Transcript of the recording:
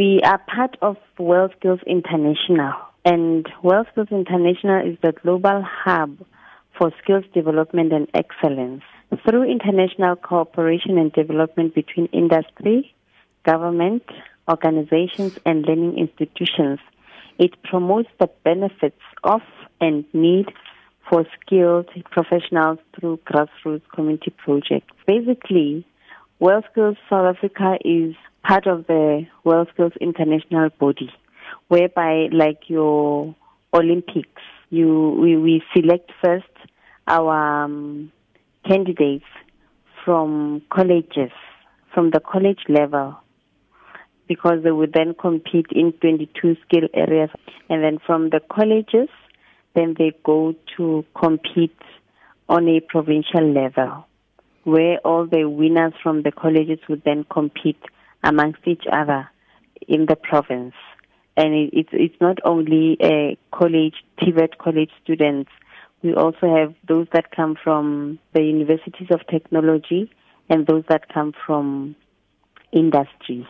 We are part of WorldSkills International, and WorldSkills International is the global hub for skills development and excellence. Through international cooperation and development between industry, government, organizations, and learning institutions, it promotes the benefits of and need for skilled professionals through grassroots community projects. Basically, WorldSkills South Africa is part of the WorldSkills International body, whereby, like your Olympics, you we, we select first our um, candidates from colleges, from the college level, because they would then compete in 22 skill areas, and then from the colleges, then they go to compete on a provincial level, where all the winners from the colleges would then compete amongst each other in the province. And it, it's it's not only a college, TVET college students. We also have those that come from the universities of technology and those that come from industry.